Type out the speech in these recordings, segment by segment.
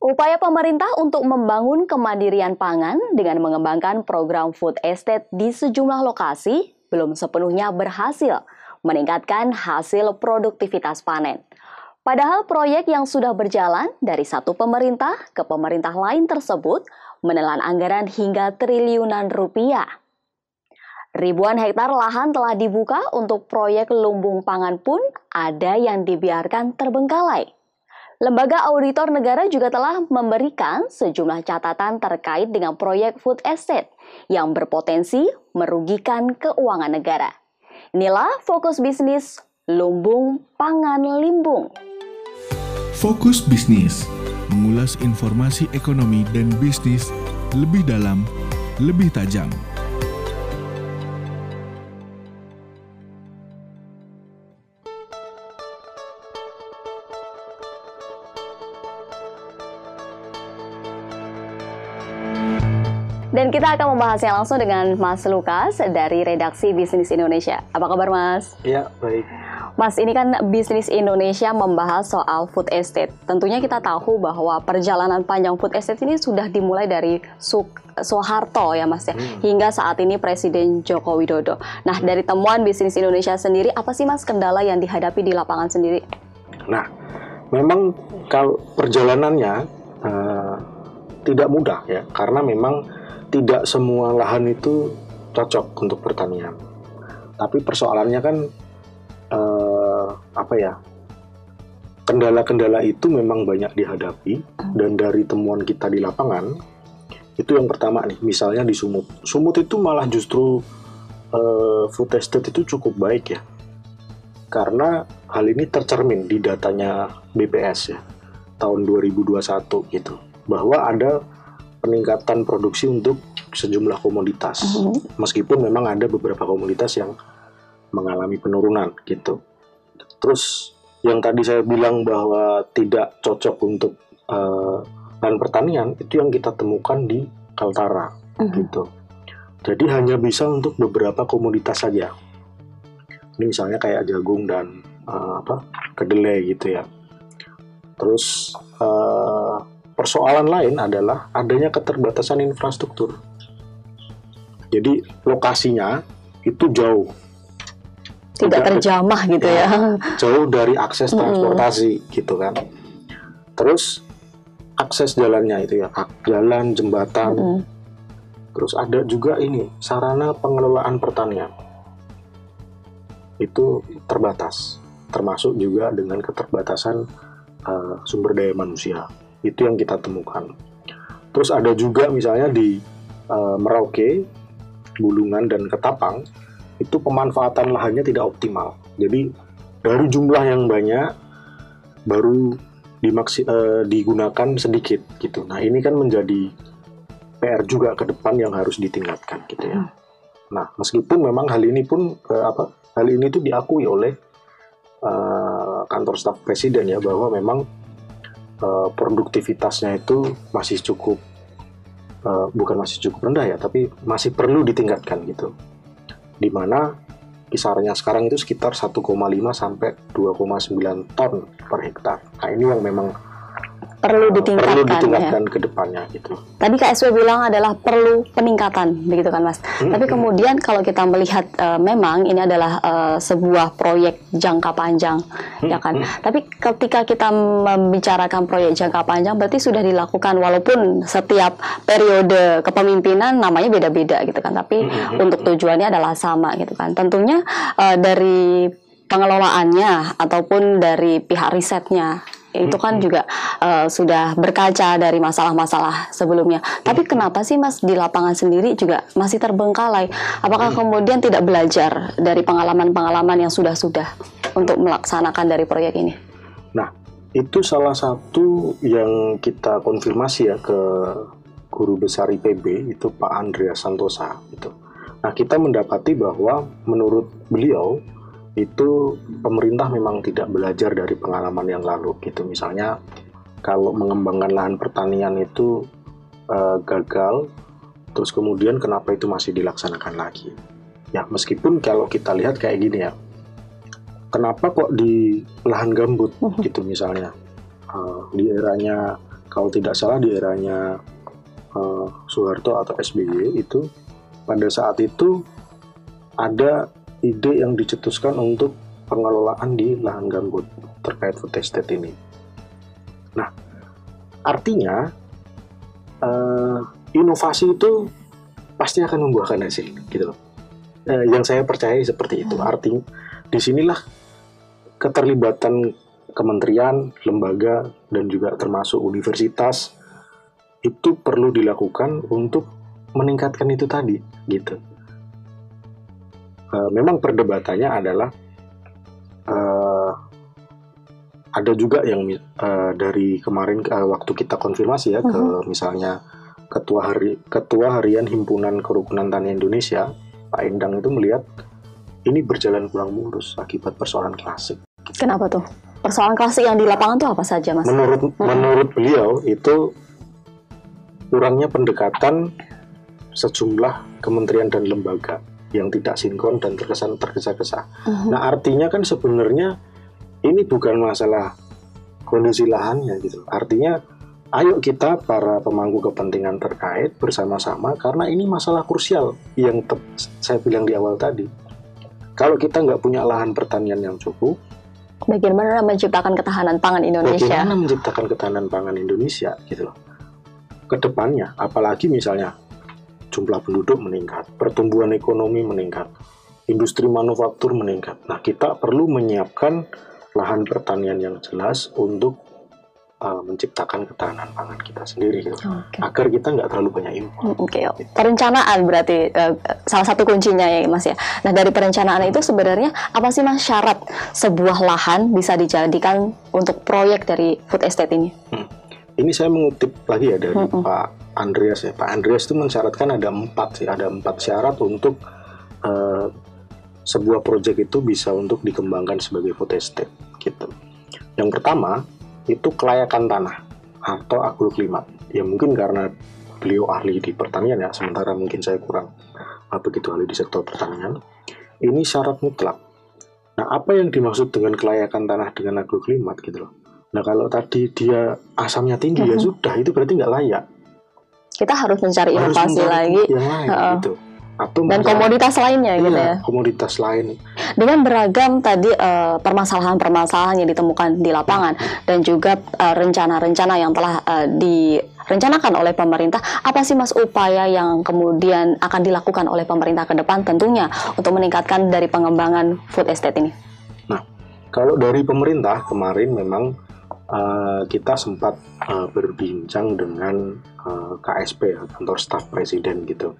Upaya pemerintah untuk membangun kemandirian pangan dengan mengembangkan program food estate di sejumlah lokasi belum sepenuhnya berhasil meningkatkan hasil produktivitas panen. Padahal proyek yang sudah berjalan dari satu pemerintah ke pemerintah lain tersebut menelan anggaran hingga triliunan rupiah. Ribuan hektar lahan telah dibuka untuk proyek lumbung pangan pun ada yang dibiarkan terbengkalai. Lembaga Auditor Negara juga telah memberikan sejumlah catatan terkait dengan proyek food estate yang berpotensi merugikan keuangan negara. Inilah fokus bisnis Lumbung Pangan Limbung. Fokus bisnis mengulas informasi ekonomi dan bisnis lebih dalam, lebih tajam. Dan kita akan membahasnya langsung dengan Mas Lukas dari redaksi Bisnis Indonesia. Apa kabar Mas? Iya, baik. Mas, ini kan Bisnis Indonesia membahas soal food estate. Tentunya kita tahu bahwa perjalanan panjang food estate ini sudah dimulai dari Soeharto ya Mas ya, hmm. hingga saat ini Presiden Joko Widodo. Nah, dari temuan Bisnis Indonesia sendiri, apa sih Mas kendala yang dihadapi di lapangan sendiri? Nah, memang kalau perjalanannya uh, tidak mudah ya, karena memang tidak semua lahan itu cocok untuk pertanian. Tapi persoalannya kan eh, apa ya? Kendala-kendala itu memang banyak dihadapi dan dari temuan kita di lapangan itu yang pertama nih, misalnya di Sumut. Sumut itu malah justru eh, food estate itu cukup baik ya. Karena hal ini tercermin di datanya BPS ya tahun 2021 gitu bahwa ada peningkatan produksi untuk sejumlah komoditas. Uh -huh. Meskipun memang ada beberapa komoditas yang mengalami penurunan gitu. Terus yang tadi saya bilang bahwa tidak cocok untuk uh, lahan pertanian itu yang kita temukan di Kaltara uh -huh. gitu. Jadi hanya bisa untuk beberapa komoditas saja. Ini misalnya kayak jagung dan uh, apa kedelai gitu ya. Terus uh, Persoalan lain adalah adanya keterbatasan infrastruktur. Jadi lokasinya itu jauh. Tidak terjamah gitu ya. ya. Jauh dari akses transportasi mm -hmm. gitu kan. Terus akses jalannya itu ya, jalan, jembatan. Mm -hmm. Terus ada juga ini sarana pengelolaan pertanian. Itu terbatas, termasuk juga dengan keterbatasan uh, sumber daya manusia itu yang kita temukan. Terus ada juga misalnya di uh, Merauke, Bulungan dan Ketapang itu pemanfaatan lahannya tidak optimal. Jadi dari jumlah yang banyak baru dimaksi, uh, digunakan sedikit gitu. Nah ini kan menjadi PR juga ke depan yang harus ditingkatkan gitu ya. Nah meskipun memang hal ini pun uh, apa hal ini itu diakui oleh uh, kantor staf presiden ya bahwa memang uh, produktivitasnya itu masih cukup uh, bukan masih cukup rendah ya, tapi masih perlu ditingkatkan gitu. Di mana kisarannya sekarang itu sekitar 1,5 sampai 2,9 ton per hektar. Nah ini yang memang perlu ditingkatkan, perlu ditingkatkan ya. ke depannya gitu. Tadi KSW bilang adalah perlu peningkatan begitu kan Mas. Hmm, Tapi kemudian kalau kita melihat uh, memang ini adalah uh, sebuah proyek jangka panjang hmm, ya kan. Hmm. Tapi ketika kita membicarakan proyek jangka panjang berarti sudah dilakukan walaupun setiap periode kepemimpinan namanya beda-beda gitu kan. Tapi hmm, untuk tujuannya adalah sama gitu kan. Tentunya uh, dari pengelolaannya ataupun dari pihak risetnya itu kan juga uh, sudah berkaca dari masalah-masalah sebelumnya. Tapi kenapa sih Mas di lapangan sendiri juga masih terbengkalai? Apakah kemudian tidak belajar dari pengalaman-pengalaman yang sudah-sudah untuk melaksanakan dari proyek ini? Nah, itu salah satu yang kita konfirmasi ya ke guru besar IPB itu Pak Andreas Santosa itu. Nah, kita mendapati bahwa menurut beliau itu pemerintah memang tidak belajar dari pengalaman yang lalu gitu. Misalnya kalau mengembangkan lahan pertanian itu uh, gagal terus kemudian kenapa itu masih dilaksanakan lagi? Ya meskipun kalau kita lihat kayak gini ya kenapa kok di lahan gambut mhm. gitu misalnya? Uh, di eranya kalau tidak salah di eranya uh, Soeharto atau SBY itu pada saat itu ada ide yang dicetuskan untuk pengelolaan di lahan gambut terkait food estate ini. Nah, artinya uh, inovasi itu pasti akan membuahkan hasil, gitu loh. Uh, yang saya percaya seperti itu. Hmm. Artinya di sinilah keterlibatan kementerian, lembaga, dan juga termasuk universitas itu perlu dilakukan untuk meningkatkan itu tadi, gitu. Uh, memang perdebatannya adalah uh, ada juga yang uh, dari kemarin uh, waktu kita konfirmasi ya uh -huh. ke mhm. misalnya ketua hari ketua harian himpunan kerukunan tani Indonesia Pak Endang itu melihat ini berjalan kurang mulus akibat persoalan klasik. Kenapa tuh? Persoalan klasik yang di lapangan tuh apa saja, Mas? Menurut hmm. menurut beliau itu kurangnya pendekatan sejumlah kementerian dan lembaga yang tidak sinkron dan terkesan tergesa-gesa. Uh-huh. Nah, artinya kan sebenarnya ini bukan masalah kondisi lahannya gitu. Artinya ayo kita para pemangku kepentingan terkait bersama-sama karena ini masalah krusial yang saya bilang di awal tadi. Kalau kita nggak punya lahan pertanian yang cukup, bagaimana menciptakan ketahanan pangan Indonesia? Bagaimana menciptakan ketahanan pangan Indonesia gitu loh. Ke depannya, apalagi misalnya jumlah penduduk meningkat, pertumbuhan ekonomi meningkat, industri manufaktur meningkat. Nah, kita perlu menyiapkan lahan pertanian yang jelas untuk uh, menciptakan ketahanan pangan kita sendiri, gitu. okay. agar kita nggak terlalu banyak impor. Oke, okay. perencanaan berarti uh, salah satu kuncinya ya, Mas ya. Nah, dari perencanaan itu sebenarnya apa sih Mas syarat sebuah lahan bisa dijadikan untuk proyek dari food estate ini? Hmm. Ini saya mengutip lagi ya dari hmm. Pak Andreas ya. Pak Andreas itu mensyaratkan ada empat sih, ada empat syarat untuk uh, sebuah proyek itu bisa untuk dikembangkan sebagai food estate gitu. Yang pertama itu kelayakan tanah atau agroklimat. Ya mungkin karena beliau ahli di pertanian ya, sementara mungkin saya kurang uh, begitu ahli di sektor pertanian. Ini syarat mutlak. Nah, apa yang dimaksud dengan kelayakan tanah dengan agroklimat gitu loh? Nah, kalau tadi dia asamnya tinggi ya sudah, itu berarti nggak layak kita harus mencari harus inovasi lagi. lain, uh, gitu. Atau dan komoditas lainnya gitu iya, gitu ya. komoditas lain. Dengan beragam tadi permasalahan permasalahan-permasalahan yang ditemukan di lapangan hmm. dan juga uh, rencana-rencana yang telah uh, direncanakan oleh pemerintah apa sih mas upaya yang kemudian akan dilakukan oleh pemerintah ke depan tentunya untuk meningkatkan dari pengembangan food estate ini? Nah kalau dari pemerintah kemarin memang uh, kita sempat uh, berbincang dengan uh, eh, KSP kantor staf presiden gitu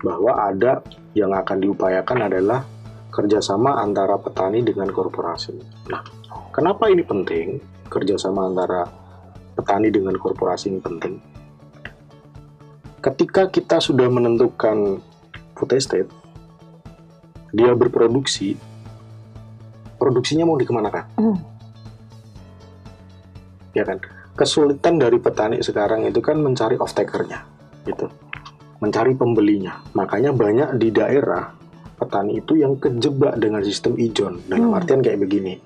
bahwa ada yang akan diupayakan adalah kerjasama antara petani dengan korporasi. Nah, kenapa ini penting? Kerjasama antara petani dengan korporasi ini penting. Ketika kita sudah menentukan food estate, dia berproduksi, produksinya mau dikemanakan? Mm ya kan? Kesulitan dari petani sekarang itu kan mencari off takernya gitu. Mencari pembelinya. Makanya banyak di daerah petani itu yang kejebak dengan sistem ijon. Dalam hmm. artian kayak begini.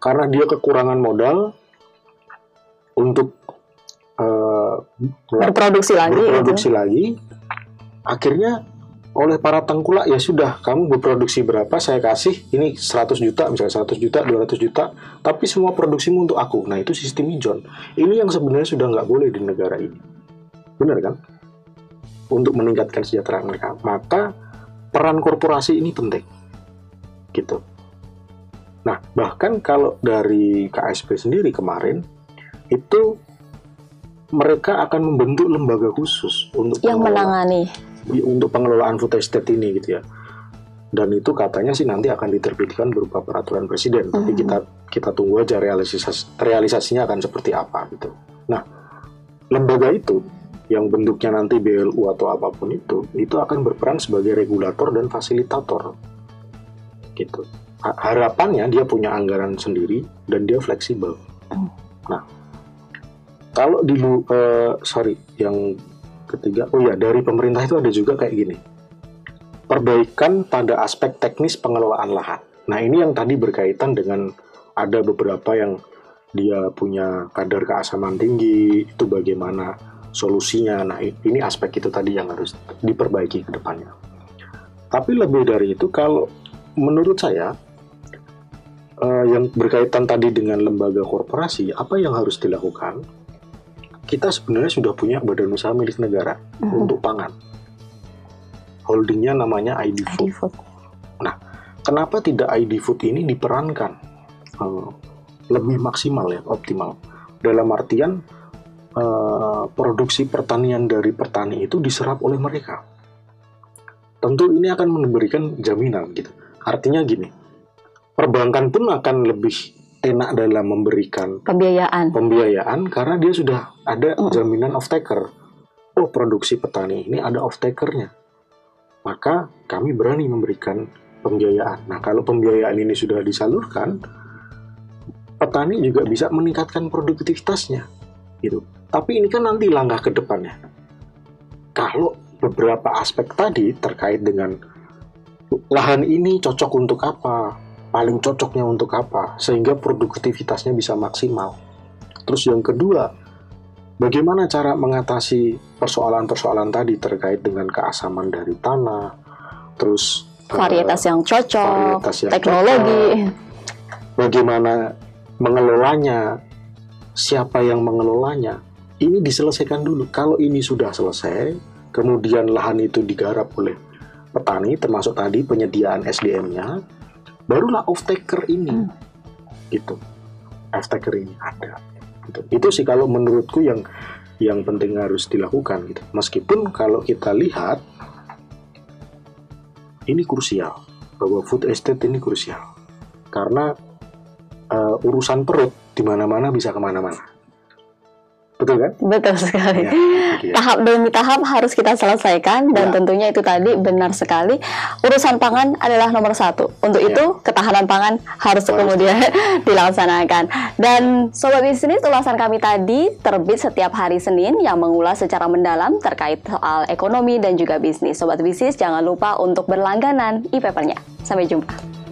Karena dia kekurangan modal untuk uh, berproduksi lagi berproduksi gitu. lagi akhirnya oleh para tengkulak ya sudah kamu berproduksi berapa saya kasih ini 100 juta misalnya 100 juta 200 juta tapi semua produksimu untuk aku. Nah itu sistem ijon. Ini yang sebenarnya sudah nggak boleh di negara ini. Benar kan? Untuk meningkatkan kesejahteraan mereka. Maka peran korporasi ini penting. Gitu. Nah bahkan kalau dari KSP sendiri kemarin itu mereka akan membentuk lembaga khusus untuk yang menangani untuk pengelolaan food estate ini gitu ya. Dan itu katanya sih nanti akan diterbitkan berupa peraturan presiden. Mm Tapi hmm. kita kita tunggu aja realisasi realisasinya akan seperti apa gitu. Nah, lembaga itu yang bentuknya nanti BLU atau apa pun itu, itu akan berperan sebagai regulator dan fasilitator. Gitu. Harapannya dia punya anggaran sendiri dan dia fleksibel. Mm. Nah, kalau di uh, sorry yang ketiga oh ya dari pemerintah itu ada juga kayak gini perbaikan pada aspek teknis pengelolaan lahan nah ini yang tadi berkaitan dengan ada beberapa yang dia punya kadar keasaman tinggi, itu bagaimana solusinya. Nah, ini aspek itu tadi yang harus diperbaiki ke depannya. Tapi lebih dari itu, kalau menurut saya, uh, yang berkaitan tadi dengan lembaga korporasi, apa yang harus dilakukan? Kita sebenarnya sudah punya badan usaha milik negara mm-hmm. untuk pangan. Holdingnya namanya ID Food. ID Food. Nah, kenapa tidak ID Food ini diperankan uh, lebih maksimal ya, optimal? Dalam artian uh, produksi pertanian dari petani itu diserap oleh mereka. Tentu ini akan memberikan jaminan gitu. Artinya gini, perbankan pun akan lebih enak dalam memberikan pembiayaan. Pembiayaan karena dia sudah ada jaminan off taker. Oh, produksi petani ini ada off takernya. Maka kami berani memberikan pembiayaan. Nah, kalau pembiayaan ini sudah disalurkan, petani juga bisa meningkatkan produktivitasnya. Gitu. Tapi ini kan nanti langkah ke depannya. Kalau beberapa aspek tadi terkait dengan lahan ini cocok untuk apa, paling cocoknya untuk apa, sehingga produktivitasnya bisa maksimal. Terus yang kedua, bagaimana cara mengatasi persoalan-persoalan tadi terkait dengan keasaman dari tanah, terus eh, varietas uh, yang cocok, varietas yang teknologi, cocok, bagaimana mengelolanya, siapa yang mengelolanya, ini diselesaikan dulu. Kalau ini sudah selesai, kemudian lahan itu digarap oleh petani, termasuk tadi penyediaan SDM-nya, barulah off taker ini. Hmm. gitu. Off taker ini ada. Gitu. itu sih kalau menurutku yang yang penting harus dilakukan gitu. Meskipun kalau kita lihat ini krusial. Bahwa food estate ini krusial. Karena uh, urusan perut di mana-mana bisa ke mana-mana Betul kan? Betul sekali. Ya, ya. Tahap demi tahap harus kita selesaikan dan ya. tentunya itu tadi benar sekali. Urusan pangan adalah nomor satu. Untuk ya. itu ketahanan pangan harus, harus. kemudian dilaksanakan. Dan sobat bisnis ulasan kami tadi terbit setiap hari Senin yang mengulas secara mendalam terkait soal ekonomi dan juga bisnis. Sobat bisnis jangan lupa untuk berlangganan e-papernya. Sampai jumpa.